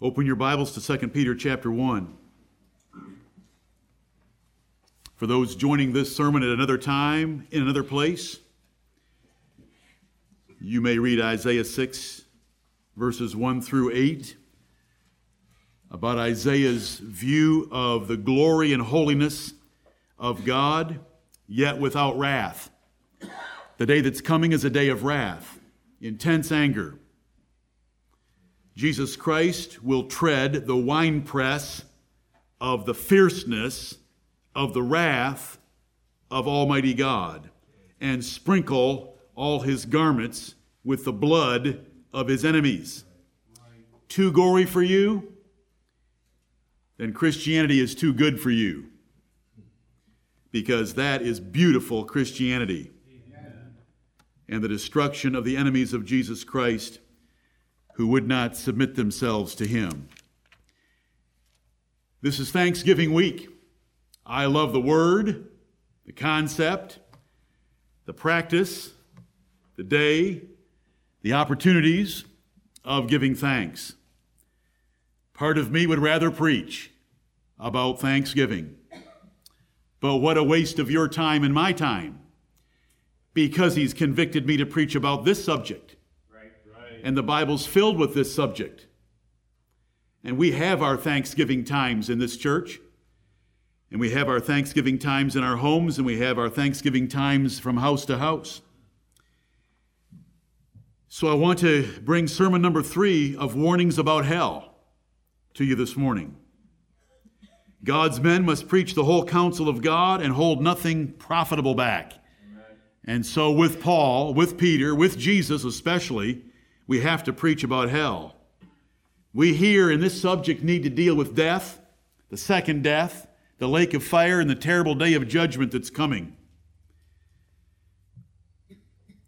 Open your Bibles to 2 Peter chapter 1. For those joining this sermon at another time, in another place, you may read Isaiah 6, verses 1 through 8, about Isaiah's view of the glory and holiness of God, yet without wrath. The day that's coming is a day of wrath, intense anger. Jesus Christ will tread the winepress of the fierceness of the wrath of Almighty God and sprinkle all his garments with the blood of his enemies. Too gory for you? Then Christianity is too good for you. Because that is beautiful Christianity and the destruction of the enemies of Jesus Christ who would not submit themselves to him. This is Thanksgiving week. I love the word, the concept, the practice, the day, the opportunities of giving thanks. Part of me would rather preach about Thanksgiving. But what a waste of your time and my time because he's convicted me to preach about this subject. And the Bible's filled with this subject. And we have our Thanksgiving times in this church. And we have our Thanksgiving times in our homes, and we have our Thanksgiving times from house to house. So I want to bring sermon number three of warnings about hell to you this morning. God's men must preach the whole counsel of God and hold nothing profitable back. And so, with Paul, with Peter, with Jesus especially, we have to preach about hell. We here in this subject need to deal with death, the second death, the lake of fire, and the terrible day of judgment that's coming.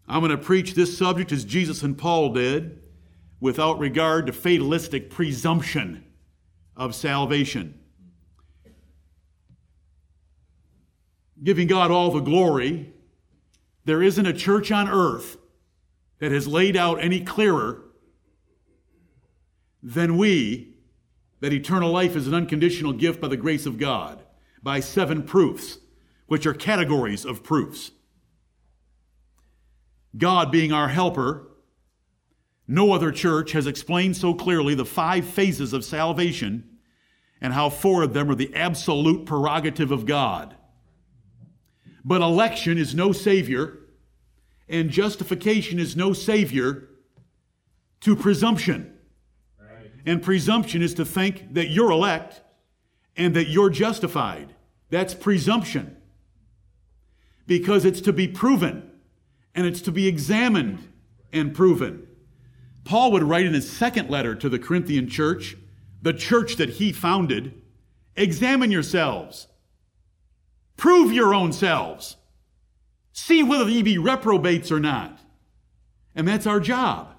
I'm going to preach this subject as Jesus and Paul did, without regard to fatalistic presumption of salvation. Giving God all the glory there isn't a church on earth that has laid out any clearer than we that eternal life is an unconditional gift by the grace of God, by seven proofs, which are categories of proofs. God being our helper, no other church has explained so clearly the five phases of salvation and how four of them are the absolute prerogative of God. But election is no savior, and justification is no savior to presumption. And presumption is to think that you're elect and that you're justified. That's presumption. Because it's to be proven and it's to be examined and proven. Paul would write in his second letter to the Corinthian church, the church that he founded, examine yourselves Prove your own selves. See whether ye be reprobates or not. And that's our job.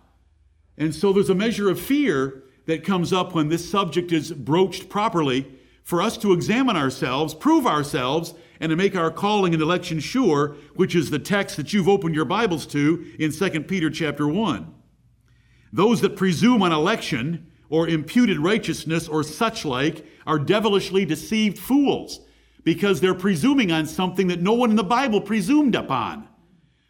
And so there's a measure of fear that comes up when this subject is broached properly for us to examine ourselves, prove ourselves, and to make our calling and election sure, which is the text that you've opened your Bibles to in 2 Peter chapter 1. Those that presume on election or imputed righteousness or such like are devilishly deceived fools because they're presuming on something that no one in the Bible presumed upon.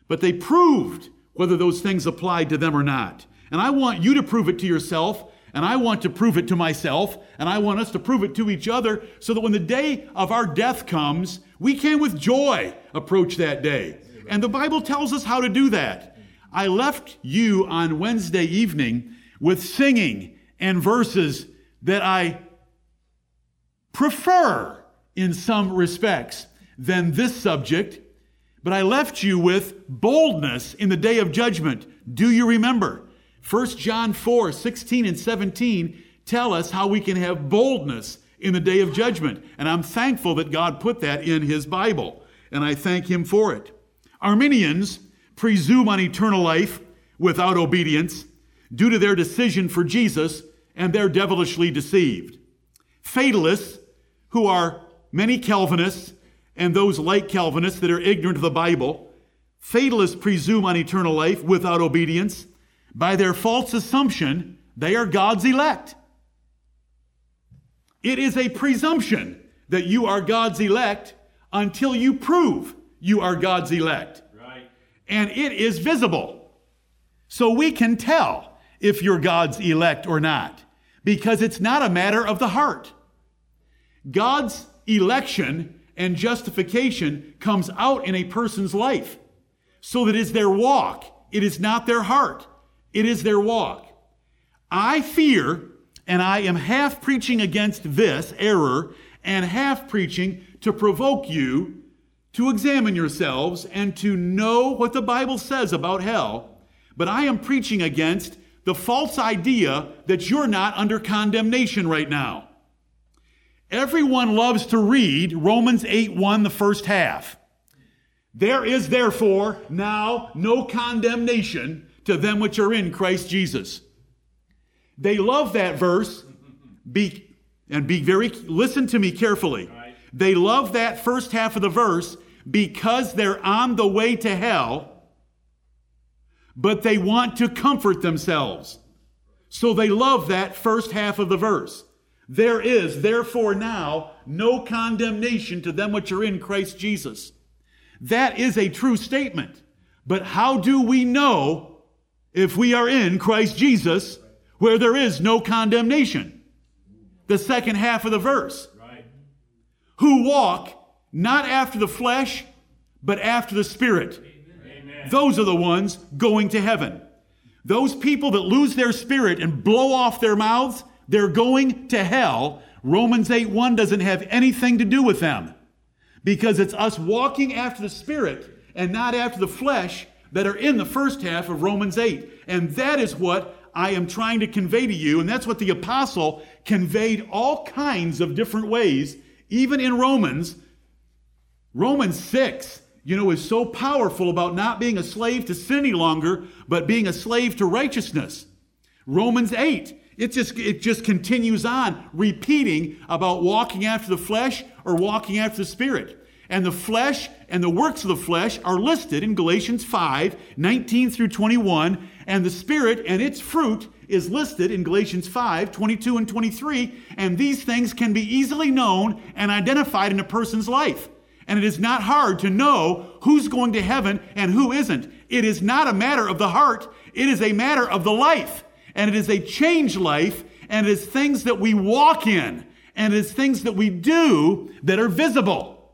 But they proved whether those things applied to them or not. And I want you to prove it to yourself, and I want to prove it to myself, and I want us to prove it to each other so that when the day of our death comes, we can with joy approach that day. And the Bible tells us how to do that. I left you on Wednesday evening with singing and verses that I prefer in some respects than this subject, but I left you with boldness in the day of judgment. Do you remember? 1 John 4 16 and 17 tell us how we can have boldness in the day of judgment. And I'm thankful that God put that in His Bible, and I thank Him for it. Arminians presume on eternal life without obedience due to their decision for Jesus, and they're devilishly deceived. Fatalists, who are many Calvinists and those like Calvinists that are ignorant of the Bible, fatalists presume on eternal life without obedience. By their false assumption, they are God's elect. It is a presumption that you are God's elect until you prove you are God's elect. Right. And it is visible. So we can tell if you're God's elect or not because it's not a matter of the heart. God's election and justification comes out in a person's life so that is their walk. It is not their heart. It is their walk. I fear, and I am half preaching against this error and half preaching to provoke you to examine yourselves and to know what the Bible says about hell. But I am preaching against the false idea that you're not under condemnation right now. Everyone loves to read Romans 8 1, the first half. There is therefore now no condemnation to them which are in Christ Jesus. They love that verse. Be, and be very, listen to me carefully. They love that first half of the verse because they're on the way to hell, but they want to comfort themselves. So they love that first half of the verse. There is therefore now no condemnation to them which are in Christ Jesus. That is a true statement. But how do we know if we are in Christ Jesus where there is no condemnation? The second half of the verse. Right. Who walk not after the flesh, but after the Spirit. Amen. Those are the ones going to heaven. Those people that lose their spirit and blow off their mouths, they're going to hell. Romans 8 1 doesn't have anything to do with them because it's us walking after the Spirit and not after the flesh that are in the first half of Romans 8. And that is what I am trying to convey to you. And that's what the apostle conveyed all kinds of different ways, even in Romans. Romans 6, you know, is so powerful about not being a slave to sin any longer, but being a slave to righteousness. Romans 8, it just, it just continues on repeating about walking after the flesh or walking after the spirit. And the flesh and the works of the flesh are listed in Galatians 5, 19 through 21. And the spirit and its fruit is listed in Galatians 5, 22 and 23. And these things can be easily known and identified in a person's life. And it is not hard to know who's going to heaven and who isn't. It is not a matter of the heart. It is a matter of the life. And it is a change life. And it is things that we walk in. And it is things that we do that are visible.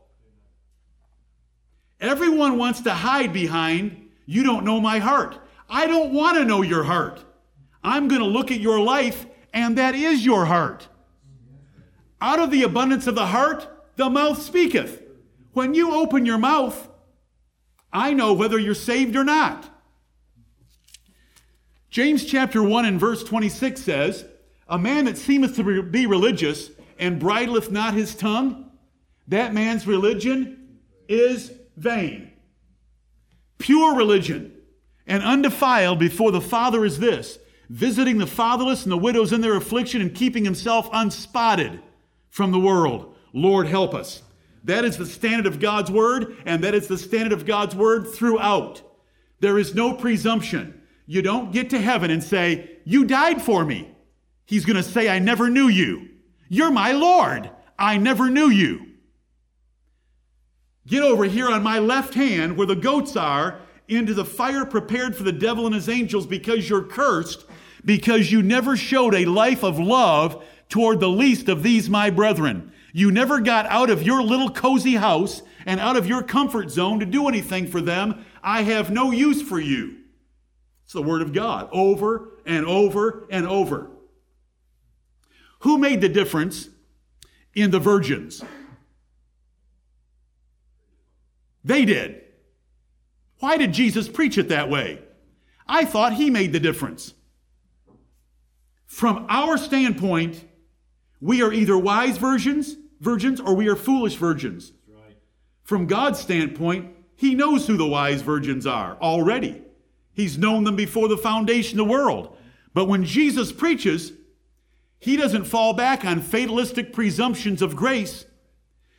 Everyone wants to hide behind, you don't know my heart. I don't want to know your heart. I'm going to look at your life, and that is your heart. Out of the abundance of the heart, the mouth speaketh. When you open your mouth, I know whether you're saved or not. James chapter 1 and verse 26 says, A man that seemeth to be religious and bridleth not his tongue, that man's religion is vain. Pure religion and undefiled before the Father is this visiting the fatherless and the widows in their affliction and keeping himself unspotted from the world. Lord, help us. That is the standard of God's word, and that is the standard of God's word throughout. There is no presumption. You don't get to heaven and say, You died for me. He's going to say, I never knew you. You're my Lord. I never knew you. Get over here on my left hand where the goats are into the fire prepared for the devil and his angels because you're cursed because you never showed a life of love toward the least of these my brethren. You never got out of your little cozy house and out of your comfort zone to do anything for them. I have no use for you. It's the word of God over and over and over. Who made the difference in the virgins? They did. Why did Jesus preach it that way? I thought he made the difference. From our standpoint, we are either wise virgins, virgins, or we are foolish virgins. Right. From God's standpoint, he knows who the wise virgins are already. He's known them before the foundation of the world. But when Jesus preaches, he doesn't fall back on fatalistic presumptions of grace.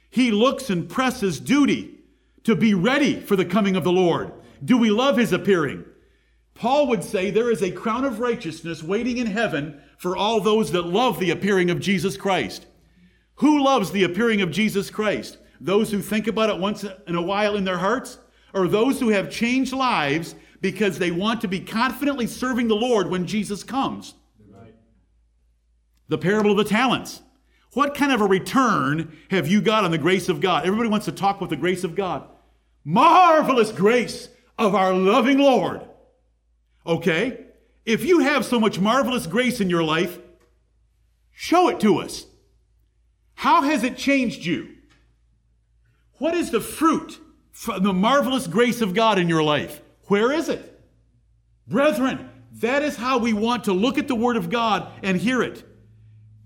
He looks and presses duty to be ready for the coming of the Lord. Do we love his appearing? Paul would say there is a crown of righteousness waiting in heaven for all those that love the appearing of Jesus Christ. Who loves the appearing of Jesus Christ? Those who think about it once in a while in their hearts? Or those who have changed lives because they want to be confidently serving the Lord when Jesus comes? The parable of the talents. What kind of a return have you got on the grace of God? Everybody wants to talk about the grace of God. Marvelous grace of our loving Lord. Okay? If you have so much marvelous grace in your life, show it to us. How has it changed you? What is the fruit from the marvelous grace of God in your life? Where is it? Brethren, that is how we want to look at the Word of God and hear it.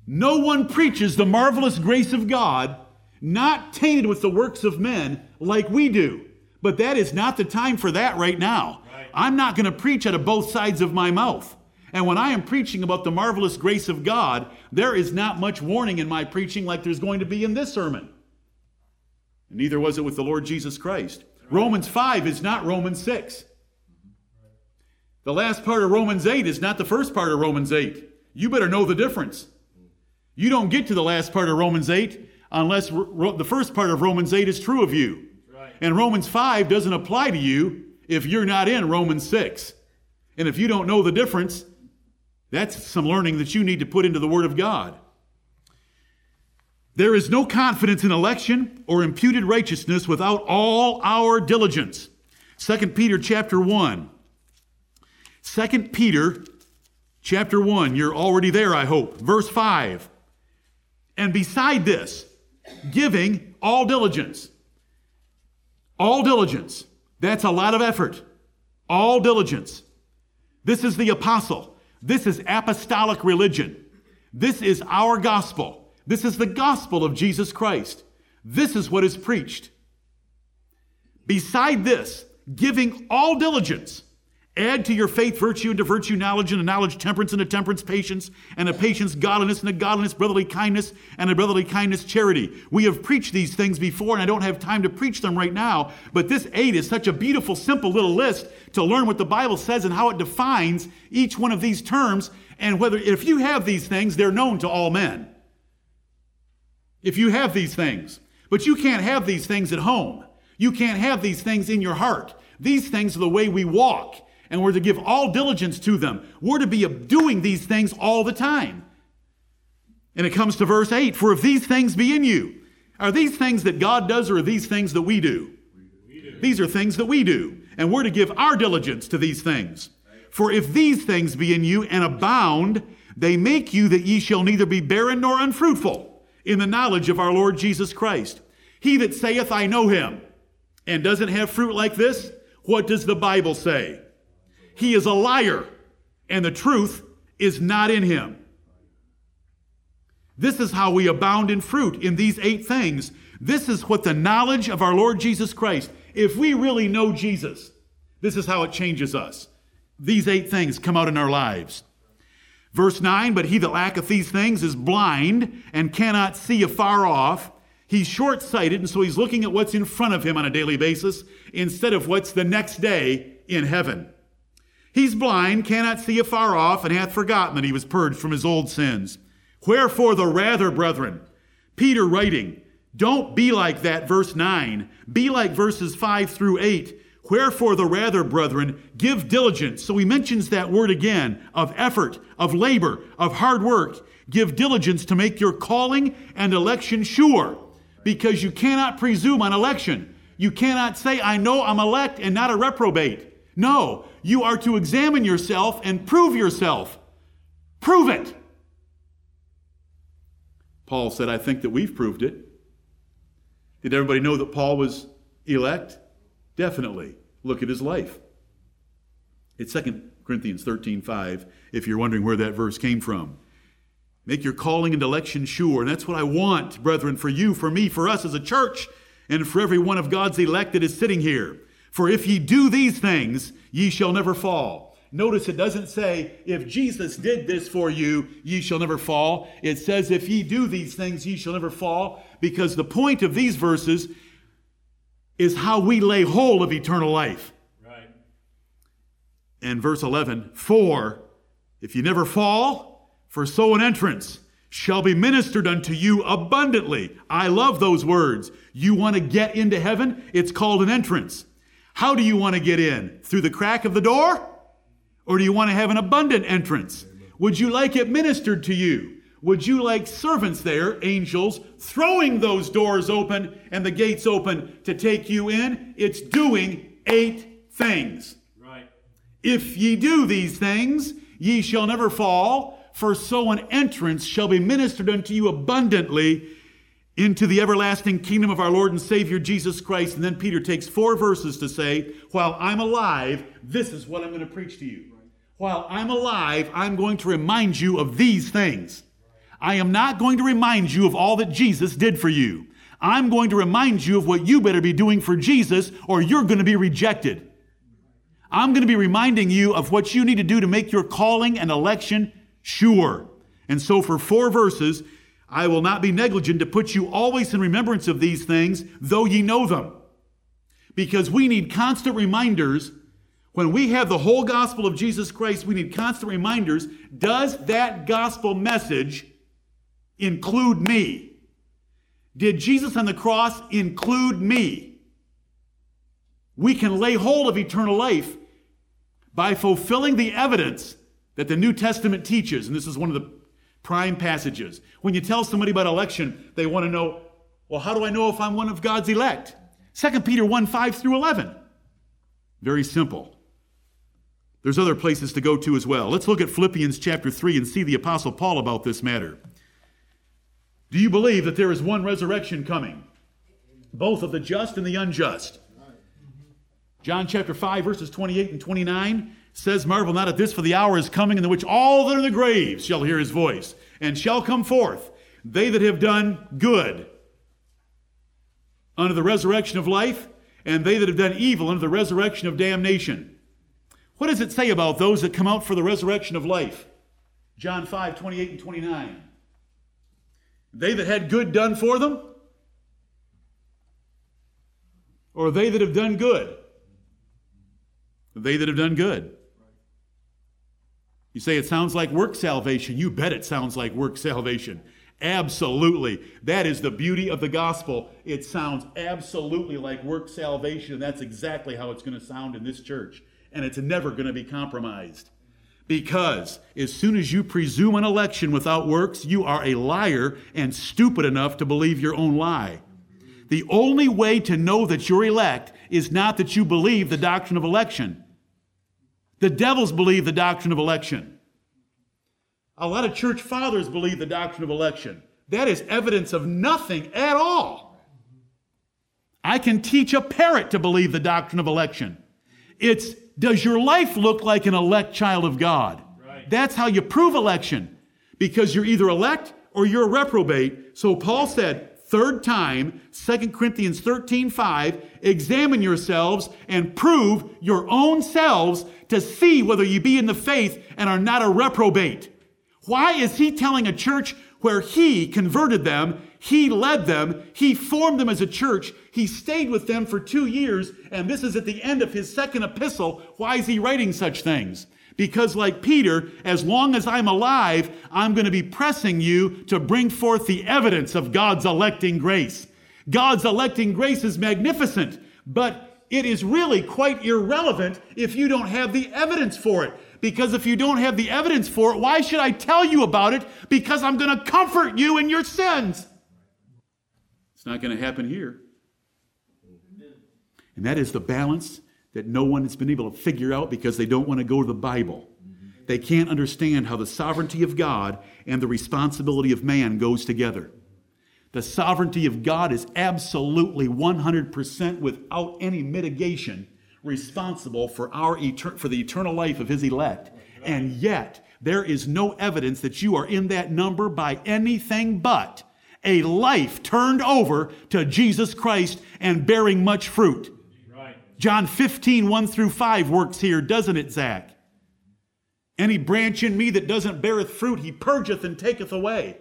No one preaches the marvelous grace of God not tainted with the works of men like we do. But that is not the time for that right now. Right. I'm not going to preach out of both sides of my mouth. And when I am preaching about the marvelous grace of God, there is not much warning in my preaching like there's going to be in this sermon. neither was it with the Lord Jesus Christ. Right. Romans 5 is not Romans 6. The last part of Romans 8 is not the first part of Romans 8. You better know the difference. You don't get to the last part of Romans 8 unless the first part of Romans 8 is true of you. Right. And Romans 5 doesn't apply to you if you're not in Romans 6. And if you don't know the difference, that's some learning that you need to put into the Word of God. There is no confidence in election or imputed righteousness without all our diligence. 2 Peter chapter 1. 2 Peter chapter 1. You're already there, I hope. Verse 5. And beside this, giving all diligence. All diligence. That's a lot of effort. All diligence. This is the apostle. This is apostolic religion. This is our gospel. This is the gospel of Jesus Christ. This is what is preached. Beside this, giving all diligence, Add to your faith virtue, and to virtue knowledge, and to knowledge temperance, and to temperance patience, and to patience godliness, and to godliness brotherly kindness, and to brotherly kindness charity. We have preached these things before, and I don't have time to preach them right now, but this eight is such a beautiful, simple little list to learn what the Bible says and how it defines each one of these terms, and whether, if you have these things, they're known to all men. If you have these things. But you can't have these things at home. You can't have these things in your heart. These things are the way we walk and we're to give all diligence to them. We're to be doing these things all the time. And it comes to verse 8 For if these things be in you, are these things that God does or are these things that we do? We do. These are things that we do. And we're to give our diligence to these things. For if these things be in you and abound, they make you that ye shall neither be barren nor unfruitful in the knowledge of our Lord Jesus Christ. He that saith, I know him, and doesn't have fruit like this, what does the Bible say? He is a liar and the truth is not in him. This is how we abound in fruit in these eight things. This is what the knowledge of our Lord Jesus Christ, if we really know Jesus, this is how it changes us. These eight things come out in our lives. Verse 9, but he that lacketh these things is blind and cannot see afar off. He's short sighted, and so he's looking at what's in front of him on a daily basis instead of what's the next day in heaven. He's blind, cannot see afar off, and hath forgotten that he was purged from his old sins. Wherefore the rather, brethren, Peter writing, don't be like that, verse 9. Be like verses 5 through 8. Wherefore the rather, brethren, give diligence. So he mentions that word again of effort, of labor, of hard work. Give diligence to make your calling and election sure, because you cannot presume on election. You cannot say, I know I'm elect and not a reprobate. No, you are to examine yourself and prove yourself. Prove it. Paul said, I think that we've proved it. Did everybody know that Paul was elect? Definitely. Look at his life. It's 2 Corinthians 13 5, if you're wondering where that verse came from. Make your calling and election sure. And that's what I want, brethren, for you, for me, for us as a church, and for every one of God's elect that is sitting here. For if ye do these things, ye shall never fall. Notice it doesn't say, if Jesus did this for you, ye shall never fall. It says, if ye do these things, ye shall never fall. Because the point of these verses is how we lay hold of eternal life. Right. And verse 11, for if ye never fall, for so an entrance shall be ministered unto you abundantly. I love those words. You want to get into heaven? It's called an entrance. How do you want to get in? Through the crack of the door? Or do you want to have an abundant entrance? Would you like it ministered to you? Would you like servants there, angels, throwing those doors open and the gates open to take you in? It's doing eight things. Right. If ye do these things, ye shall never fall, for so an entrance shall be ministered unto you abundantly into the everlasting kingdom of our Lord and Savior Jesus Christ. And then Peter takes four verses to say, While I'm alive, this is what I'm going to preach to you. While I'm alive, I'm going to remind you of these things. I am not going to remind you of all that Jesus did for you. I'm going to remind you of what you better be doing for Jesus, or you're going to be rejected. I'm going to be reminding you of what you need to do to make your calling and election sure. And so, for four verses, I will not be negligent to put you always in remembrance of these things, though ye know them. Because we need constant reminders. When we have the whole gospel of Jesus Christ, we need constant reminders. Does that gospel message include me? Did Jesus on the cross include me? We can lay hold of eternal life by fulfilling the evidence that the New Testament teaches. And this is one of the prime passages. When you tell somebody about election, they want to know, well, how do I know if I'm one of God's elect? 2 Peter 1 5 through 11. Very simple. There's other places to go to as well. Let's look at Philippians chapter 3 and see the Apostle Paul about this matter. Do you believe that there is one resurrection coming, both of the just and the unjust? John chapter 5, verses 28 and 29 says, Marvel not at this, for the hour is coming in which all that are in the graves shall hear his voice, and shall come forth, they that have done good unto the resurrection of life, and they that have done evil unto the resurrection of damnation. What does it say about those that come out for the resurrection of life? John 5, 28 and 29. They that had good done for them? Or they that have done good? They that have done good. You say it sounds like work salvation. You bet it sounds like work salvation. Absolutely. That is the beauty of the gospel. It sounds absolutely like work salvation, that's exactly how it's going to sound in this church. And it's never going to be compromised. Because as soon as you presume an election without works, you are a liar and stupid enough to believe your own lie. The only way to know that you're elect is not that you believe the doctrine of election. The devils believe the doctrine of election. A lot of church fathers believe the doctrine of election. That is evidence of nothing at all. I can teach a parrot to believe the doctrine of election. It's does your life look like an elect child of God? Right. That's how you prove election because you're either elect or you're a reprobate. So Paul said, third time, 2 Corinthians 13 5, examine yourselves and prove your own selves to see whether you be in the faith and are not a reprobate. Why is he telling a church where he converted them, he led them, he formed them as a church, he stayed with them for two years, and this is at the end of his second epistle? Why is he writing such things? Because, like Peter, as long as I'm alive, I'm going to be pressing you to bring forth the evidence of God's electing grace. God's electing grace is magnificent, but it is really quite irrelevant if you don't have the evidence for it. Because if you don't have the evidence for it, why should I tell you about it? Because I'm going to comfort you in your sins. It's not going to happen here. And that is the balance that no one has been able to figure out because they don't want to go to the Bible. They can't understand how the sovereignty of God and the responsibility of man goes together. The sovereignty of God is absolutely 100% without any mitigation responsible for our etern- for the eternal life of his elect. And yet, there is no evidence that you are in that number by anything but a life turned over to Jesus Christ and bearing much fruit. John 15, 1 through 5 works here, doesn't it, Zach? Any branch in me that doesn't beareth fruit, he purgeth and taketh away.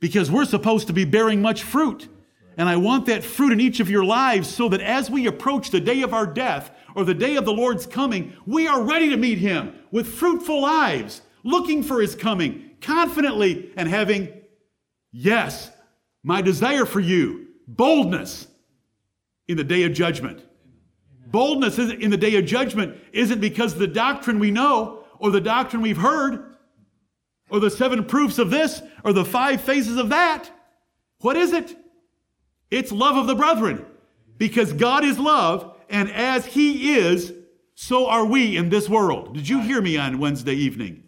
Because we're supposed to be bearing much fruit. And I want that fruit in each of your lives so that as we approach the day of our death or the day of the Lord's coming, we are ready to meet him with fruitful lives, looking for his coming, confidently and having, yes, my desire for you, boldness in the day of judgment. Boldness in the day of judgment isn't because the doctrine we know or the doctrine we've heard or the seven proofs of this or the five phases of that. What is it? It's love of the brethren because God is love and as he is, so are we in this world. Did you hear me on Wednesday evening?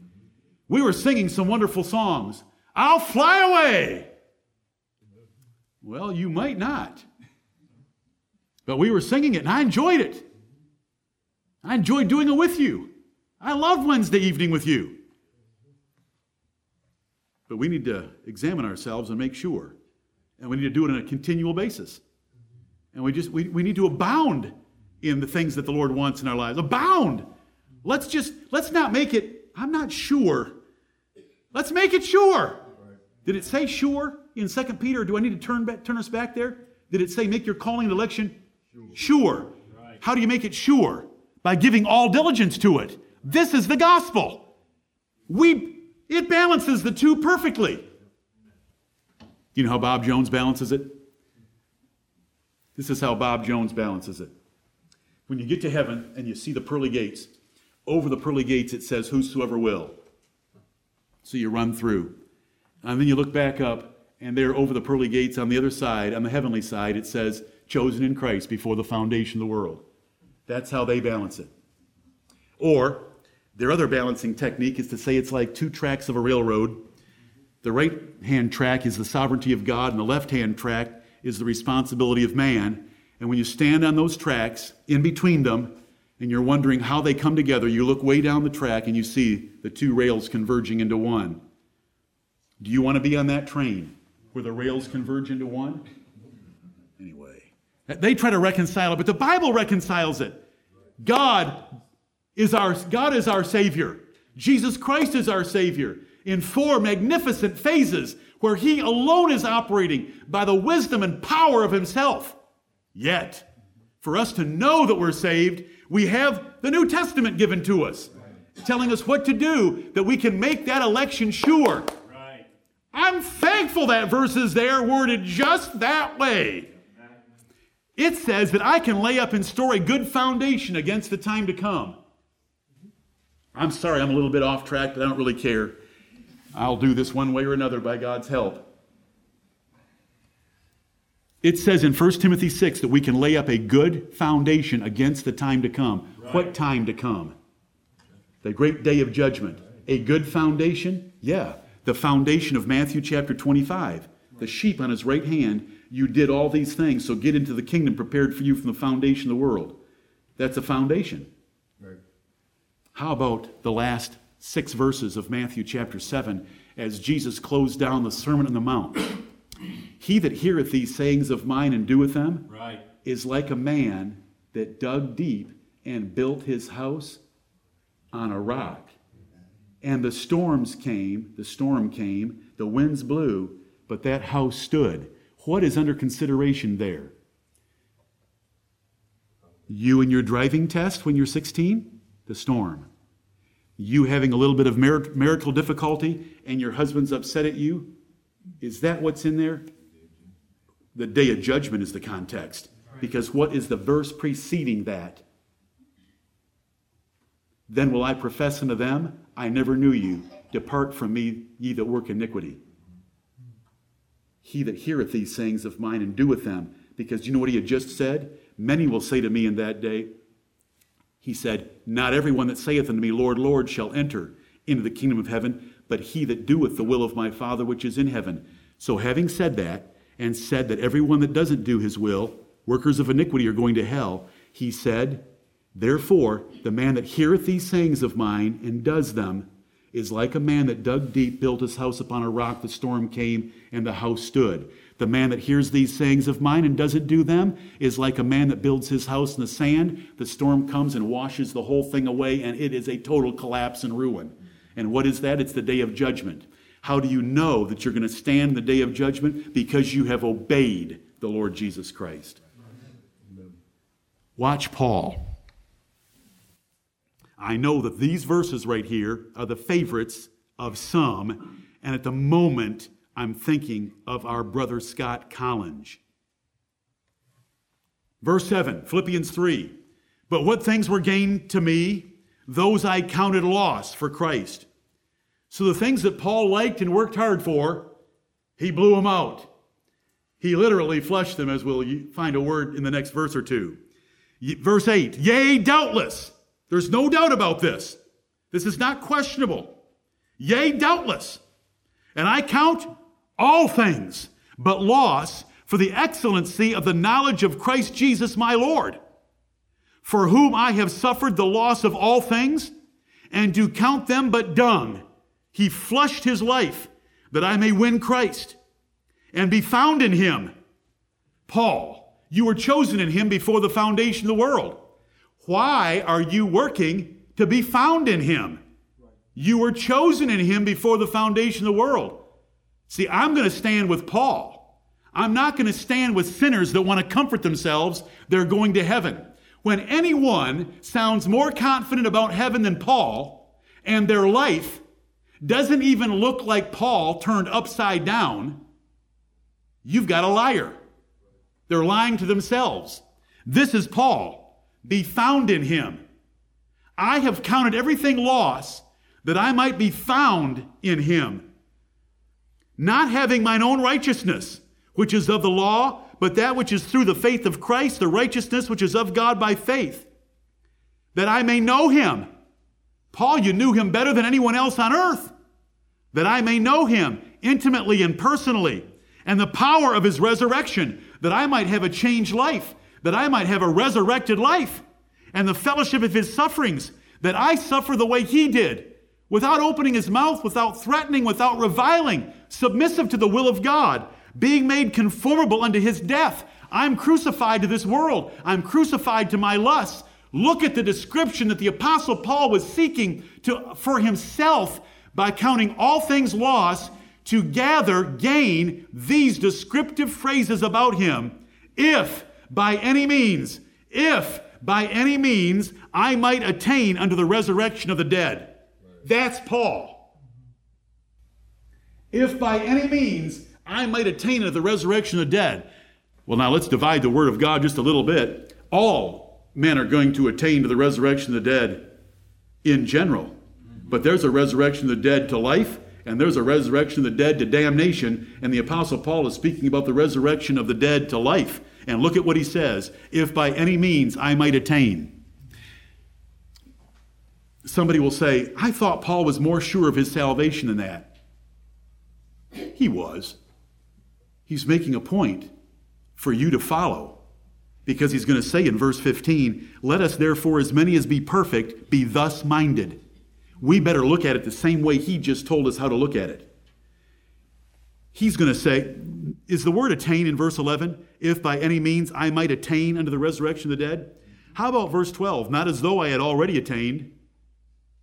We were singing some wonderful songs. I'll fly away. Well, you might not. But we were singing it and I enjoyed it. I enjoyed doing it with you. I love Wednesday evening with you. But we need to examine ourselves and make sure. And we need to do it on a continual basis. And we just we, we need to abound in the things that the Lord wants in our lives. Abound. Let's just let's not make it, I'm not sure. Let's make it sure. Did it say sure in 2 Peter? do I need to turn back, turn us back there? Did it say make your calling and election sure? How do you make it sure? By giving all diligence to it. This is the gospel. We it balances the two perfectly. You know how Bob Jones balances it? This is how Bob Jones balances it. When you get to heaven and you see the pearly gates, over the pearly gates it says, Whosoever will. So you run through. And then you look back up, and there over the pearly gates on the other side, on the heavenly side, it says, Chosen in Christ before the foundation of the world. That's how they balance it. Or, their other balancing technique is to say it's like two tracks of a railroad. The right hand track is the sovereignty of God, and the left hand track is the responsibility of man. And when you stand on those tracks, in between them, and you're wondering how they come together, you look way down the track and you see the two rails converging into one. Do you want to be on that train where the rails converge into one? They try to reconcile it, but the Bible reconciles it. God is our, God is our Savior. Jesus Christ is our Savior in four magnificent phases where He alone is operating by the wisdom and power of Himself. Yet, for us to know that we're saved, we have the New Testament given to us, telling us what to do that we can make that election sure. Right. I'm thankful that verse is there, worded just that way. It says that I can lay up and store a good foundation against the time to come. I'm sorry, I'm a little bit off track, but I don't really care. I'll do this one way or another by God's help. It says in 1 Timothy 6 that we can lay up a good foundation against the time to come. Right. What time to come? The great day of judgment. A good foundation? Yeah. The foundation of Matthew chapter 25. The sheep on his right hand, you did all these things, so get into the kingdom prepared for you from the foundation of the world. That's a foundation. Right. How about the last six verses of Matthew chapter 7 as Jesus closed down the Sermon on the Mount? he that heareth these sayings of mine and doeth them right. is like a man that dug deep and built his house on a rock. And the storms came, the storm came, the winds blew, but that house stood. What is under consideration there? You and your driving test when you're 16? the storm. You having a little bit of marital difficulty and your husband's upset at you, is that what's in there? The day of judgment is the context. Because what is the verse preceding that? Then will I profess unto them, I never knew you. Depart from me, ye that work iniquity. He that heareth these sayings of mine and doeth them, because you know what he had just said? Many will say to me in that day, he said, Not everyone that saith unto me, Lord, Lord, shall enter into the kingdom of heaven, but he that doeth the will of my Father which is in heaven. So, having said that, and said that everyone that doesn't do his will, workers of iniquity, are going to hell, he said, Therefore, the man that heareth these sayings of mine and does them is like a man that dug deep, built his house upon a rock, the storm came, and the house stood. The man that hears these sayings of mine and doesn't do them is like a man that builds his house in the sand. The storm comes and washes the whole thing away, and it is a total collapse and ruin. And what is that? It's the day of judgment. How do you know that you're going to stand the day of judgment? Because you have obeyed the Lord Jesus Christ. Watch Paul. I know that these verses right here are the favorites of some And at the moment, I'm thinking of our brother Scott Collins. Verse 7, Philippians 3. But what things were gained to me, those I counted loss for Christ. So the things that Paul liked and worked hard for, he blew them out. He literally flushed them, as we'll find a word in the next verse or two. Verse 8, yea, doubtless. There's no doubt about this. This is not questionable. Yea, doubtless. And I count all things but loss for the excellency of the knowledge of Christ Jesus my Lord, for whom I have suffered the loss of all things, and do count them but dung. He flushed his life that I may win Christ and be found in him. Paul, you were chosen in him before the foundation of the world. Why are you working to be found in him? You were chosen in him before the foundation of the world. See, I'm going to stand with Paul. I'm not going to stand with sinners that want to comfort themselves they're going to heaven. When anyone sounds more confident about heaven than Paul, and their life doesn't even look like Paul turned upside down, You've got a liar. They're lying to themselves. This is Paul. Be found in him. I have counted everything loss that I might be found in him. Not having mine own righteousness, which is of the law, but that which is through the faith of Christ, the righteousness which is of God by faith, that I may know him. Paul, you knew him better than anyone else on earth. That I may know him intimately and personally and the power of his resurrection, that I might have a changed life, that I might have a resurrected life, and the fellowship of his sufferings, that I suffer the way he did, without opening his mouth, without threatening, without reviling, submissive to the will of God, being made conformable unto his death. I'm crucified to this world. I'm crucified to my lusts. Look at the description that the apostle Paul was seeking to, for himself by counting all things lost to gather, gain these descriptive phrases about him. If by any means, if by any means I might attain unto the resurrection of the dead. That's Paul. If by any means I might attain unto the resurrection of the dead. Well, now let's divide the word of God just a little bit. All men are going to attain to the resurrection of the dead in general. But there's a resurrection of the dead to life, and there's a resurrection of the dead to damnation, and the Apostle Paul is speaking about the resurrection of the dead to life. And look at what he says if by any means I might attain. Somebody will say, I thought Paul was more sure of his salvation than that. He was. He's making a point for you to follow because he's going to say in verse 15, Let us therefore, as many as be perfect, be thus minded we better look at it the same way he just told us how to look at it. He's going to say, is the word attain in verse 11? If by any means I might attain unto the resurrection of the dead? How about verse 12? Not as though I had already attained.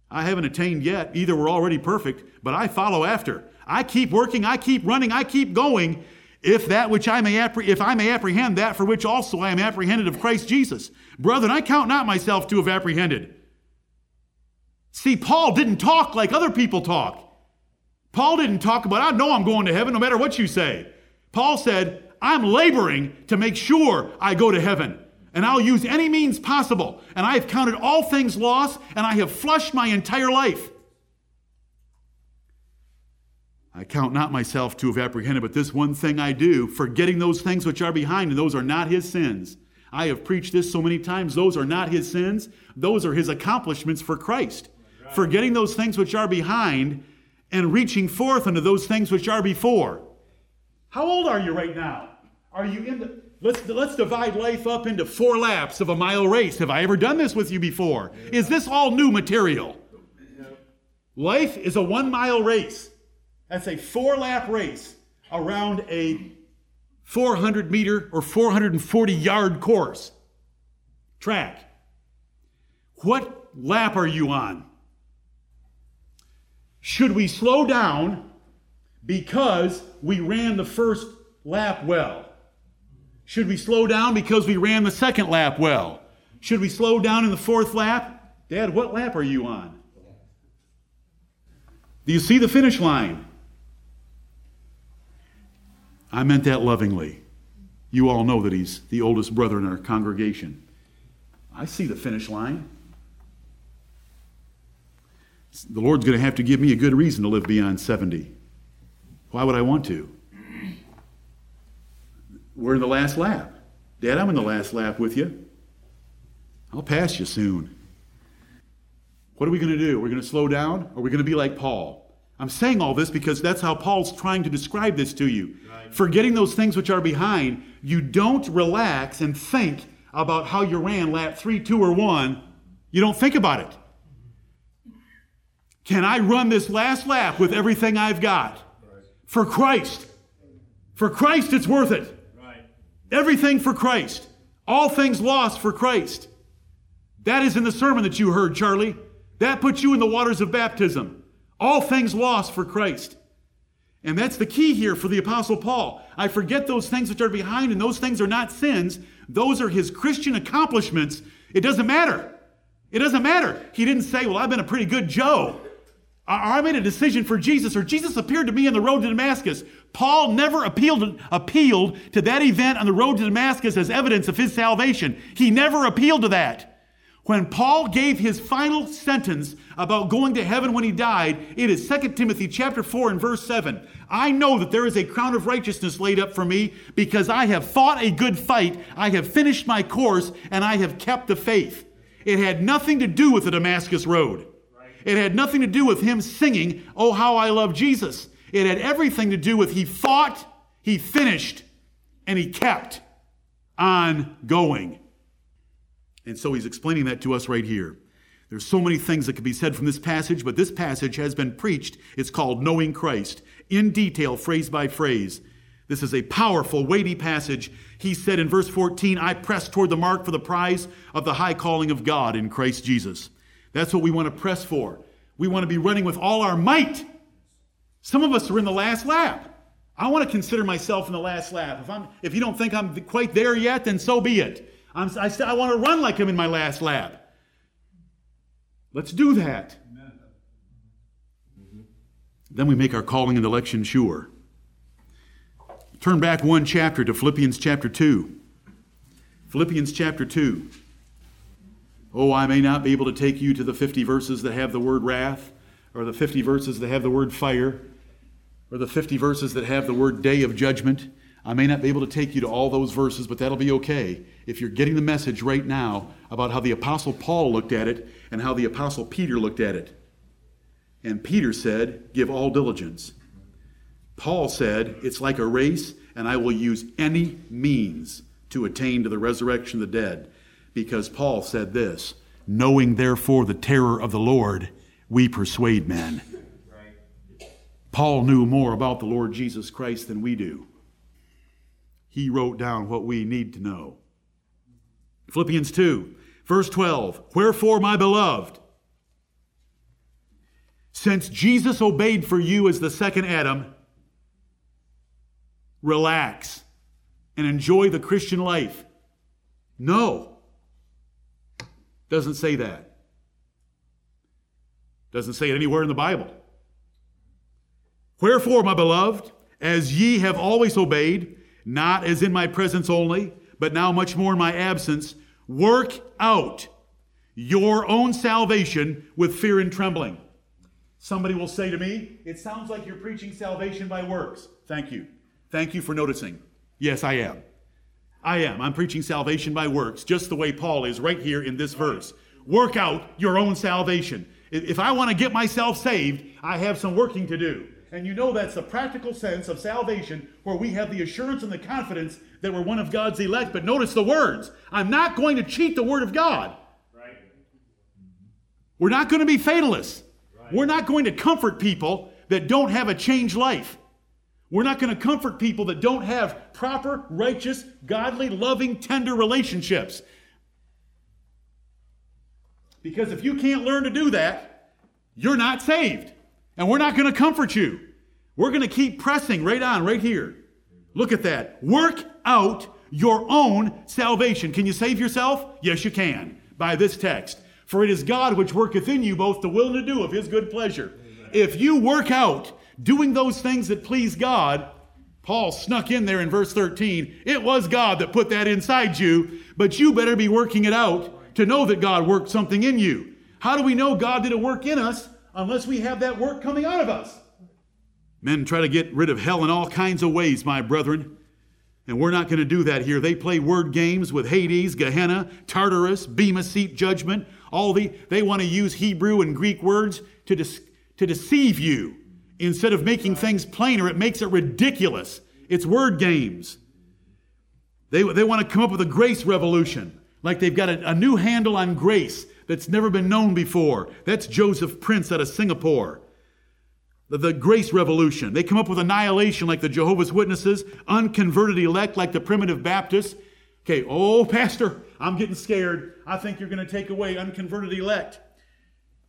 I haven't attained yet. Either we're already perfect, but I follow after. I keep working, I keep running, I keep going. If that which I may appre- if I may apprehend that for which also I am apprehended of Christ Jesus. Brethren, I count not myself to have apprehended. See, Paul didn't talk like other people talk. Paul didn't talk about, I know I'm going to heaven no matter what you say. Paul said, I'm laboring to make sure I go to heaven. And I'll use any means possible. And I have counted all things lost, and I have flushed my entire life. I count not myself to have apprehended, but this one thing I do, forgetting those things which are behind, and those are not his sins. I have preached this so many times. Those are not his sins, those are his accomplishments for Christ forgetting those things which are behind and reaching forth unto those things which are before. How old are you right now? Are you in the Let's, let's divide life up into four laps of a mile race. Have I ever done this with you before? Is this all new material? Life is a one mile race. That's a four lap race around a 400 meter or 440 yard course. Track. What lap are you on? Should we slow down because we ran the first lap well? Should we slow down because we ran the second lap well? Should we slow down in the fourth lap? Dad, what lap are you on? Do you see the finish line? I meant that lovingly. You all know that he's the oldest brother in our congregation. I see the finish line. The Lord's going to have to give me a good reason to live beyond 70. Why would I want to? We're in the last lap. Dad, I'm in the last lap with you. I'll pass you soon. What are we going to do? We're going to slow down? Or are we going to be like Paul? I'm saying all this because that's how Paul's trying to describe this to you. Right. Forgetting those things which are behind, you don't relax and think about how you ran lap three, two, or one. You don't think about it. Can I run this last lap with everything I've got? For Christ. For Christ, it's worth it. Everything for Christ. All things lost for Christ. That is in the sermon that you heard, Charlie. That puts you in the waters of baptism. All things lost for Christ. And that's the key here for the Apostle Paul. I forget those things which are behind, and those things are not sins. Those are his Christian accomplishments. It doesn't matter. It doesn't matter. He didn't say, Well, I've been a pretty good Joe. I made a decision for Jesus, or Jesus appeared to me on the road to Damascus. Paul never appealed, appealed to that event on the road to Damascus as evidence of his salvation. He never appealed to that. When Paul gave his final sentence about going to heaven when he died, it is 2 Timothy chapter 4 and verse 7. I know that there is a crown of righteousness laid up for me because I have fought a good fight, I have finished my course, and I have kept the faith. It had nothing to do with the Damascus road. It had nothing to do with him singing, Oh, how I love Jesus. It had everything to do with he fought, he finished, and he kept on going. And so he's explaining that to us right here. There's so many things that could be said from this passage, but this passage has been preached. It's called Knowing Christ, in detail, phrase by phrase. This is a powerful, weighty passage. He said in verse 14, I press toward the mark for the prize of the high calling of God in Christ Jesus. That's what we want to press for. We want to be running with all our might. Some of us are in the last lap. I want to consider myself in the last lap. If, I'm, if you don't think I'm quite there yet, then so be it. I'm, I, I want to run like him in my last lap. Let's do that. Then we make our calling and election sure. Turn back one chapter to Philippians chapter 2. Philippians chapter 2. Oh, I may not be able to take you to the 50 verses that have the word wrath, or the 50 verses that have the word fire, or the 50 verses that have the word day of judgment. I may not be able to take you to all those verses, but that'll be okay if you're getting the message right now about how the Apostle Paul looked at it and how the Apostle Peter looked at it. And Peter said, Give all diligence. Paul said, It's like a race, and I will use any means to attain to the resurrection of the dead. Because Paul said this Knowing therefore the terror of the Lord, we persuade men. Paul knew more about the Lord Jesus Christ than we do he wrote down what we need to know. Philippians 2, verse 12. Wherefore, my beloved, since Jesus obeyed for you as the second Adam, relax and enjoy the Christian life. No. Doesn't say that. Doesn't say it anywhere in the Bible. Wherefore, my beloved, as ye have always obeyed, not as in my presence only, but now much more in my absence, work out your own salvation with fear and trembling. Somebody will say to me, It sounds like you're preaching salvation by works. Thank you. Thank you for noticing. Yes, I am. I am. I'm preaching salvation by works, just the way Paul is right here in this verse. Work out your own salvation. If I want to get myself saved, I have some working to do. And you know that's the practical sense of salvation where we have the assurance and the confidence that we're one of God's elect. But notice the words I'm not going to cheat the Word of God. Right. We're not going to be fatalists. Right. We're not going to comfort people that don't have a changed life. We're not going to comfort people that don't have proper, righteous, godly, loving, tender relationships. Because if you can't learn to do that, you're not saved. And we're not going to comfort you. We're going to keep pressing right on, right here. Look at that. Work out your own salvation. Can you save yourself? Yes, you can. By this text. For it is God which worketh in you both to will and to do of his good pleasure. If you work out doing those things that please God, Paul snuck in there in verse 13. It was God that put that inside you, but you better be working it out to know that God worked something in you. How do we know God did a work in us unless we have that work coming out of us? Men try to get rid of hell in all kinds of ways, my brethren. And we're not going to do that here. They play word games with Hades, Gehenna, Tartarus, Bema Seat Judgment. All the they want to use Hebrew and Greek words to, to deceive you instead of making things plainer, it makes it ridiculous. It's word games. They, they want to come up with a grace revolution, like they've got a, a new handle on grace that's never been known before. That's Joseph Prince out of Singapore. The, the grace revolution. They come up with annihilation like the Jehovah's Witnesses, unconverted elect like the primitive Baptists. Okay, oh, Pastor, I'm getting scared. I think you're going to take away unconverted elect.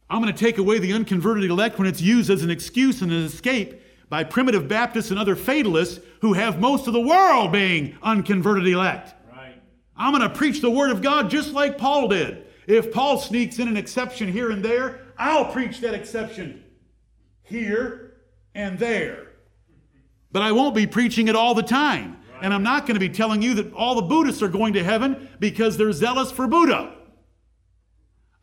I'm going to take away the unconverted elect when it's used as an excuse and an escape by primitive Baptists and other fatalists who have most of the world being unconverted elect. Right. I'm going to preach the Word of God just like Paul did. If Paul sneaks in an exception here and there, I'll preach that exception here and there. But I won't be preaching it all the time. And I'm not going to be telling you that all the Buddhists are going to heaven because they're zealous for Buddha.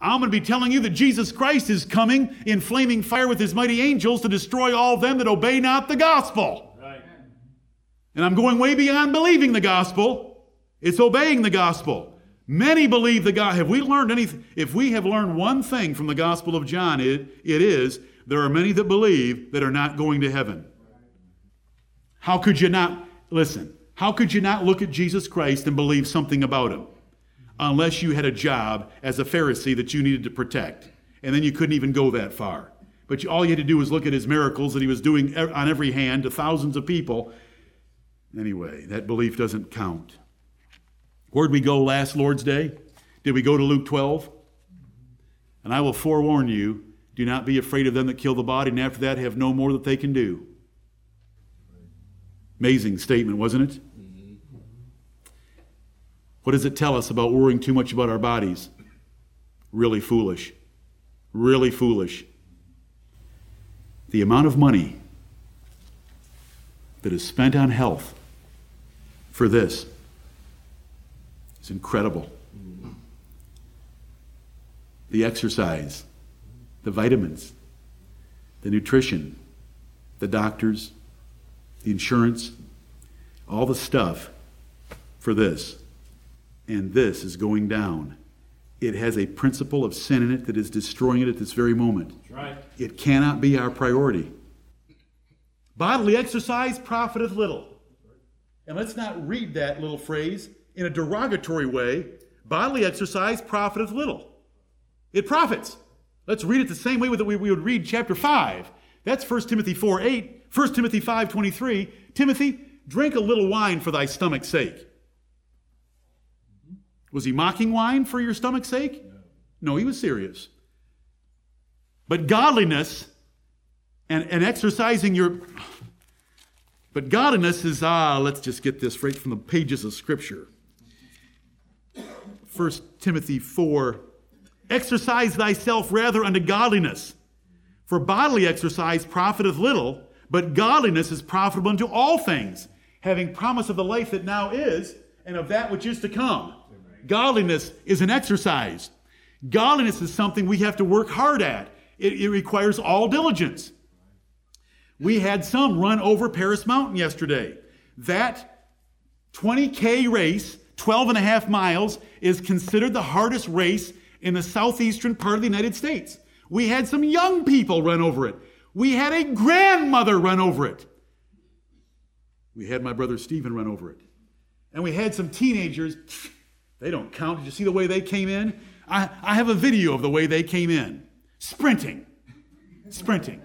I'm going to be telling you that Jesus Christ is coming in flaming fire with his mighty angels to destroy all them that obey not the gospel. Right. And I'm going way beyond believing the gospel. It's obeying the gospel. Many believe the God. Have we learned anything? If we have learned one thing from the gospel of John, it, it is there are many that believe that are not going to heaven. How could you not, listen, how could you not look at Jesus Christ and believe something about him? Unless you had a job as a Pharisee that you needed to protect. And then you couldn't even go that far. But you, all you had to do was look at his miracles that he was doing on every hand to thousands of people. Anyway, that belief doesn't count. Where'd we go last Lord's Day? Did we go to Luke 12? And I will forewarn you do not be afraid of them that kill the body, and after that have no more that they can do. Amazing statement, wasn't it? What does it tell us about worrying too much about our bodies? Really foolish. Really foolish. The amount of money that is spent on health for this is incredible. The exercise, the vitamins, the nutrition, the doctors, the insurance, all the stuff for this and this is going down. It has a principle of sin in it that is destroying it at this very moment. Right. It cannot be our priority. Bodily exercise profiteth little. And let's not read that little phrase in a derogatory way. Bodily exercise profiteth little. It profits. Let's read it the same way that we would read chapter 5. That's 1 Timothy 4 8. 1 Timothy 5 23. Timothy, drink a little wine for thy stomach's sake was he mocking wine for your stomach's sake? No, he was serious. But godliness and, and exercising your. But godliness is, ah, let's just get this right from the pages of Scripture. 1 Timothy 4 Exercise thyself rather unto godliness. For bodily exercise profiteth little, but godliness is profitable unto all things, having promise of the life that now is and of that which is to come. Godliness is an exercise. Godliness is something we have to work hard at. It, it requires all diligence. We had some run over Paris Mountain yesterday. That 20K race, 12 and a half miles, is considered the hardest race in the southeastern part of the United States. We had some young people run over it. We had a grandmother run over it. We had my brother Stephen run over it. And we had some teenagers they don't count. Did you see the way they came in? I, I have a video of the way they came in sprinting, sprinting,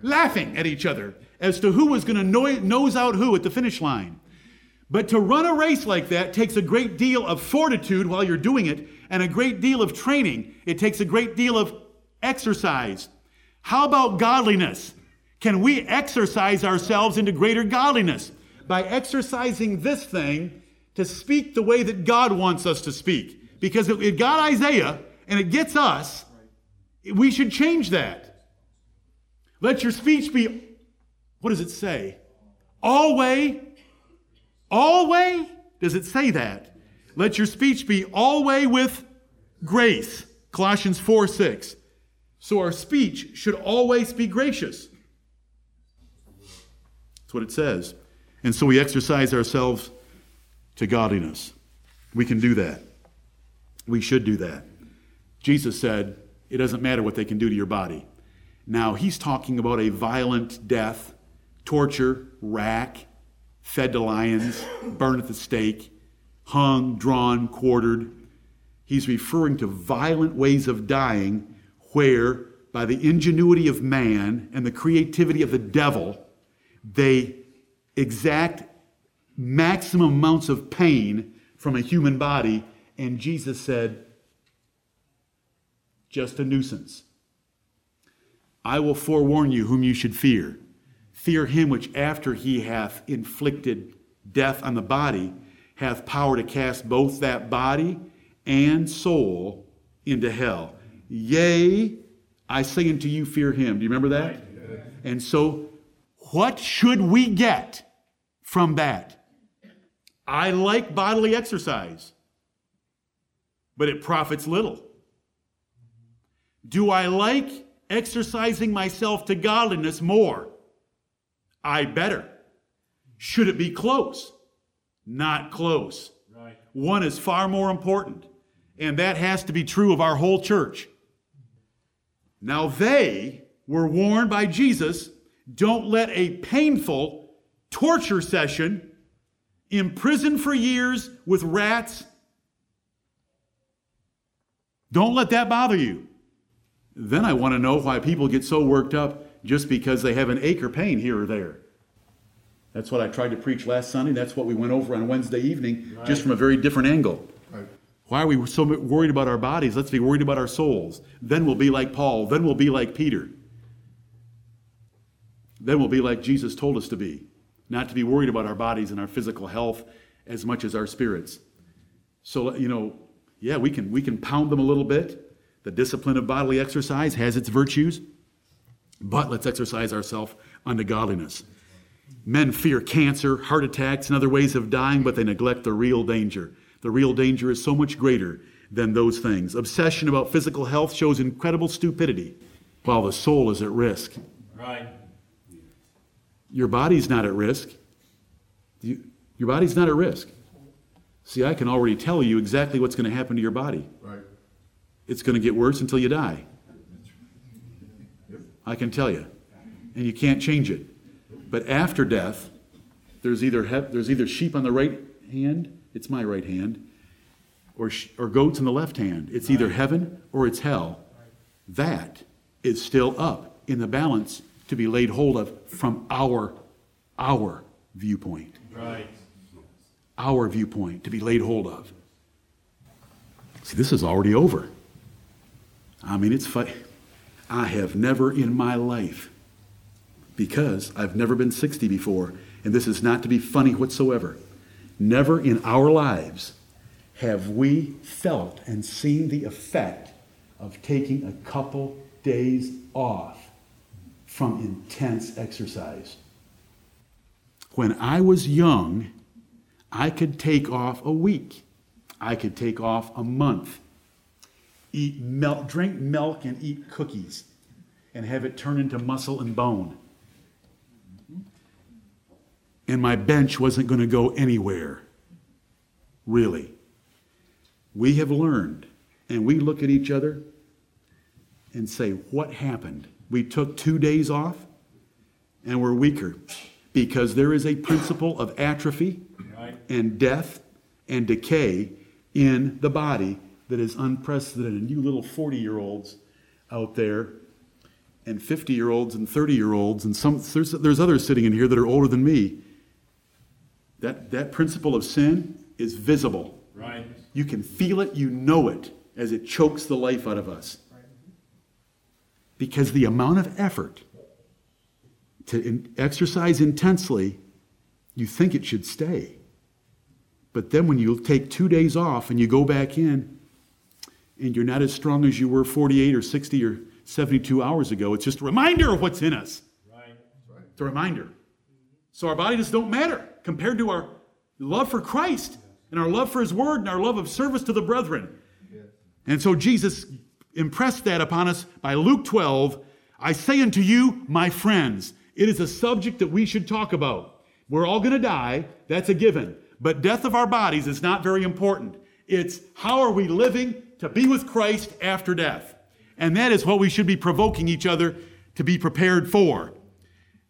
laughing at each other as to who was going to nose out who at the finish line. But to run a race like that takes a great deal of fortitude while you're doing it and a great deal of training. It takes a great deal of exercise. How about godliness? Can we exercise ourselves into greater godliness? By exercising this thing, to speak the way that God wants us to speak. Because it got Isaiah and it gets us, we should change that. Let your speech be, what does it say? always, always, does it say that? Let your speech be always with grace. Colossians 4 6. So our speech should always be gracious. That's what it says. And so we exercise ourselves to godliness. We can do that. We should do that. Jesus said, It doesn't matter what they can do to your body. Now, he's talking about a violent death, torture, rack, fed to lions, burned at the stake, hung, drawn, quartered. He's referring to violent ways of dying where, by the ingenuity of man and the creativity of the devil, they exact maximum amounts of pain from a human body. And Jesus said, just a nuisance. I will forewarn you whom you should fear. Fear him which, after he hath inflicted death on the body, hath power to cast both that body and soul into hell. Yea, I say unto you, fear him. Do you remember that? And so, what should we get from that? I like bodily exercise, but it profits little. Do I like exercising myself to godliness more? I better. Should it be close? Not close. Right. One is far more important. And that has to be true of our whole church. Now, they were warned by Jesus don't let a painful torture session, imprisoned for years with rats, don't let that bother you. Then I want to know why people get so worked up just because they have an ache or pain here or there. That's what I tried to preach last Sunday. That's what we went over on Wednesday evening, right. just from a very different angle. Why are we so worried about our bodies? Let's be worried about our souls. Then we'll be like Paul. Then we'll be like Peter. Then we'll be like Jesus told us to be. Not to be worried about our bodies and our physical health as much as our spirits. So, you know, yeah, we can, we can pound them a little bit. The discipline of bodily exercise has its virtues, but let's exercise ourselves unto godliness. Men fear cancer, heart attacks, and other ways of dying, but they neglect the real danger the real danger is so much greater than those things. Obsession about physical health shows incredible stupidity while the soul is at risk. Right. Your body's not at risk. You, your body's not at risk. See, I can already tell you exactly what's going to happen to your body. Right. It's going to get worse until you die. Yep. I can tell you. And you can't change it. But after death, there's either, he- there's either sheep on the right hand it's my right hand, or, sh- or goats in the left hand. It's either heaven or it's hell. Right. That is still up in the balance to be laid hold of from our our viewpoint. Right. Our viewpoint to be laid hold of. See, this is already over. I mean, it's fun. I have never in my life, because I've never been 60 before, and this is not to be funny whatsoever. Never in our lives have we felt and seen the effect of taking a couple days off from intense exercise. When I was young, I could take off a week. I could take off a month. Eat milk, drink milk and eat cookies and have it turn into muscle and bone and my bench wasn't going to go anywhere. Really. We have learned, and we look at each other and say, What happened? We took two days off and we're weaker because there is a principle of atrophy and death and decay in the body that is unprecedented. You little 40 year olds out there, and 50 year olds, and 30 year olds, and some, there's, there's others sitting in here that are older than me that, that principle of sin is visible. Right. You can feel it, you know it, as it chokes the life out of us. Because the amount of effort to in, exercise intensely, you think it should stay. But then when you take two days off and you go back in, and you're not as strong as you were 48 or 60 or 72 hours ago, it's just a reminder of what's in us. Right. It's a reminder. So our bodies don't matter compared to our love for Christ and our love for His Word and our love of service to the brethren. And so Jesus impressed that upon us by Luke 12. I say unto you, my friends, it is a subject that we should talk about. We're all going to die. That's a given. But death of our bodies is not very important. It's how are we living to be with Christ after death? And that is what we should be provoking each other to be prepared for.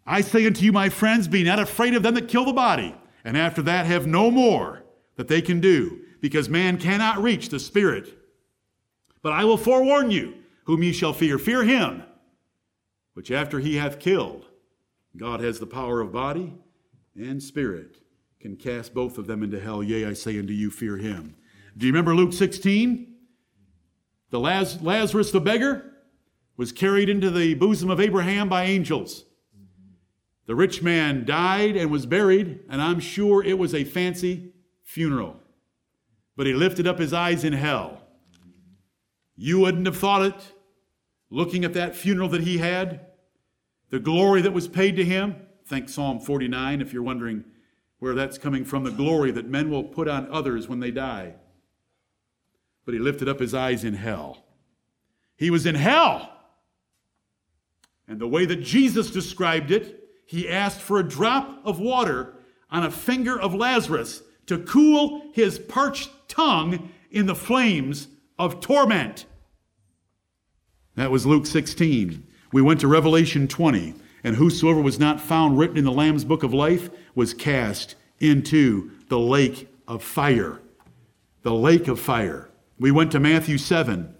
I say unto you, my friends, be not afraid of them that kill the body, and after that have no more that they can do, because man cannot reach the Spirit. But I will forewarn you, whom ye shall fear, fear him, which after he hath killed, God has the power of body and spirit, can cast both of them into hell. Yea, I say unto you, fear him. Do you remember Luke 16? The Laz- Lazarus the beggar was carried into the bosom of Abraham by angels. The rich man died and was buried, and I'm sure it was a fancy funeral. But he lifted up his eyes in hell. You wouldn't have thought it, looking at that funeral that he had, the glory that was paid to him. Think Psalm 49 if you're wondering where that's coming from the glory that men will put on others when they die. But he lifted up his eyes in hell. He was in hell. And the way that Jesus described it, he asked for a drop of water on a finger of Lazarus to cool his parched tongue in the flames of torment. That was Luke 16. We went to Revelation 20, and whosoever was not found written in the Lamb's book of life was cast into the lake of fire. The lake of fire. We went to Matthew 7,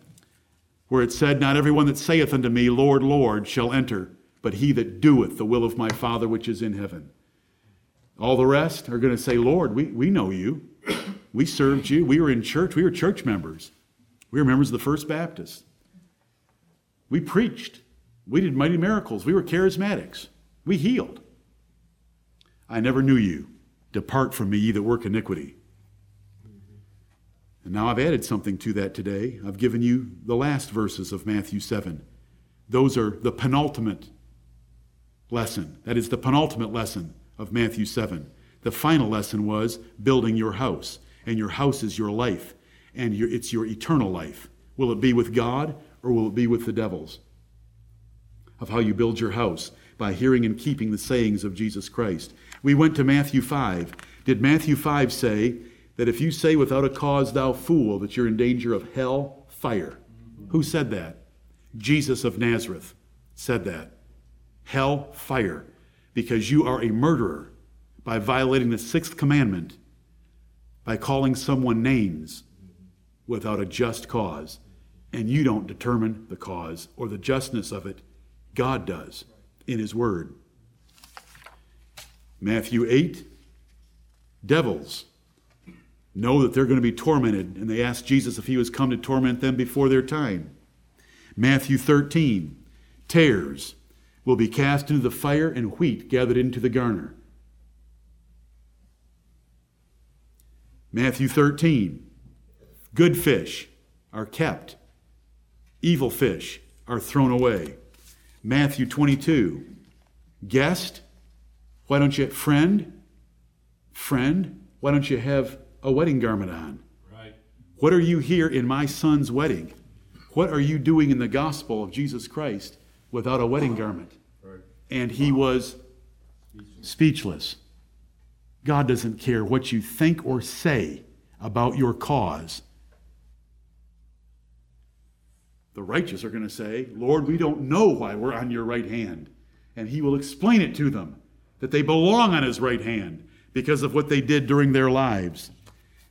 where it said, Not everyone that saith unto me, Lord, Lord, shall enter but he that doeth the will of my Father which is in heaven. All the rest are going to say, Lord, we, we know you. We served you. We were in church. We were church members. We were members of the First Baptist. We preached. We did mighty miracles. We were charismatics. We healed. I never knew you. Depart from me, ye that work iniquity. And now I've added something to that today. I've given you the last verses of Matthew 7. Those are the penultimate lesson. That is the penultimate lesson of Matthew 7. The final lesson was building your house, and your house is your life, and your, it's your eternal life. Will it be with God or will it be with the devils? Of how you build your house by hearing and keeping the sayings of Jesus Christ. We went to Matthew 5. Did Matthew 5 say that if you say without a cause, thou fool, that you're in danger of hell fire? Who said that? Jesus of Nazareth said that hell fire because you are a murderer by violating the sixth commandment by calling someone names without a just cause. And you don't determine the cause or the justness of it. God does in His Word. Matthew 8 devils know that they're going to be tormented, and they ask Jesus if He was come to torment them before their time. Matthew 13 tares will be cast into the fire, and wheat gathered into the garner. Matthew 13 Good fish are kept, evil fish are thrown away. Matthew 22 Guest, why don't you, friend, friend, why don't you have a wedding garment on? Right. What are you here in my son's wedding? What are you doing in the gospel of Jesus Christ? without a wedding garment. And he was speechless. God doesn't care what you think or say about your cause. The righteous are going to say, Lord, we don't know why we're on your right hand. And he will explain it to them that they belong on his right hand because of what they did during their lives.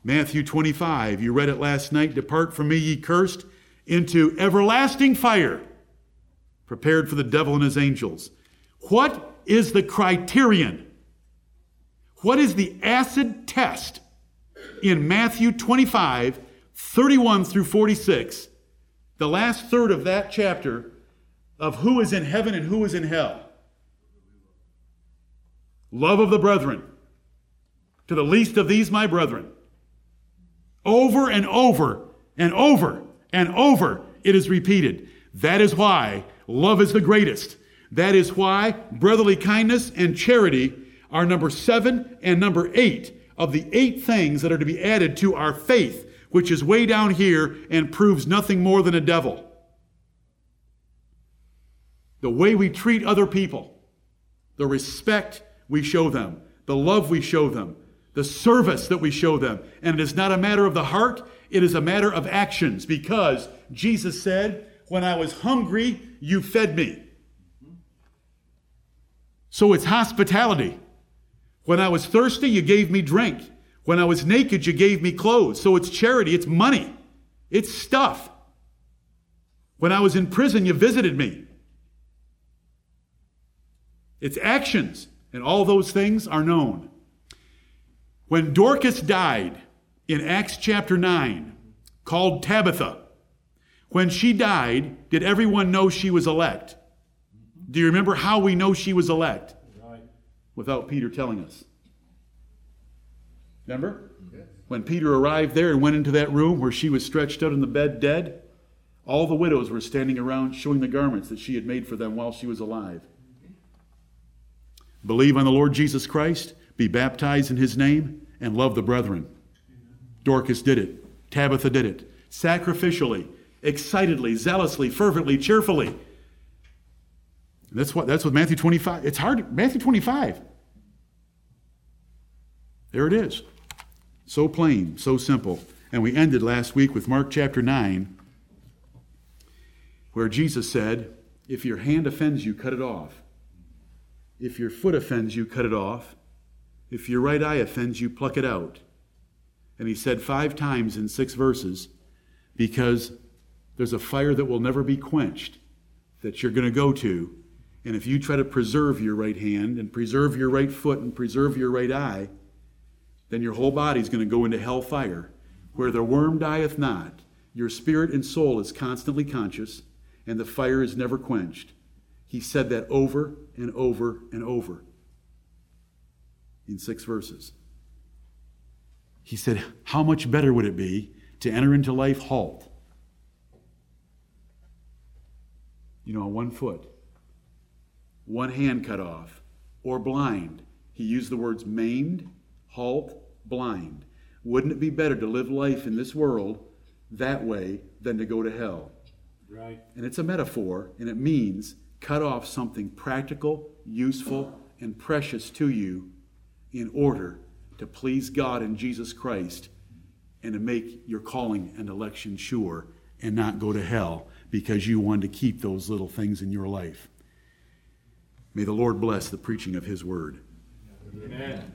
Matthew 25, you read it last night Depart from me, ye cursed, into everlasting fire prepared for the devil and his angels. What is the criterion? What is the acid test in Matthew 25, 31 through 46, the last third of that chapter of who is in heaven and who is in hell? Love of the brethren. To the least of these, my brethren. Over and over and over and over, it is repeated. That is why Love is the greatest. That is why brotherly kindness and charity are number seven and number eight of the eight things that are to be added to our faith, which is way down here and proves nothing more than a devil. The way we treat other people, the respect we show them, the love we show them, the service that we show them. And it is not a matter of the heart, it is a matter of actions because Jesus said, When I was hungry, you fed me. So it's hospitality. When I was thirsty, you gave me drink. When I was naked, you gave me clothes. So it's charity, it's money, it's stuff. When I was in prison, you visited me. It's actions, and all those things are known. When Dorcas died in Acts chapter 9, called Tabitha, when she died, did everyone know she was elect? Do you remember how we know she was elect? Without Peter telling us. Remember? When Peter arrived there and went into that room where she was stretched out in the bed dead, all the widows were standing around showing the garments that she had made for them while she was alive. Believe on the Lord Jesus Christ, be baptized in his name, and love the brethren. Dorcas did it. Tabitha did it. Sacrificially, excitedly, zealously, fervently, cheerfully. That's what that's what Matthew 25. It's hard. Matthew 25. There it is. So plain, so simple. And we ended last week with Mark chapter 9, where Jesus said, If your hand offends you, cut it off. If your foot offends you, cut it off. If your right eye offends you, pluck it out. And he said five times in six verses, because there's a fire that will never be quenched that you're going to go to. And if you try to preserve your right hand and preserve your right foot and preserve your right eye, then your whole body is going to go into hell fire, where the worm dieth not. Your spirit and soul is constantly conscious, and the fire is never quenched. He said that over and over and over in six verses. He said, How much better would it be to enter into life halt? You know, one foot, one hand cut off, or blind. He used the words maimed, halt, blind. Wouldn't it be better to live life in this world that way than to go to hell? Right. And it's a metaphor, and it means cut off something practical, useful, and precious to you in order to please God and Jesus Christ and to make your calling and election sure and not go to hell because you want to keep those little things in your life. May the Lord bless the preaching of His word. Amen.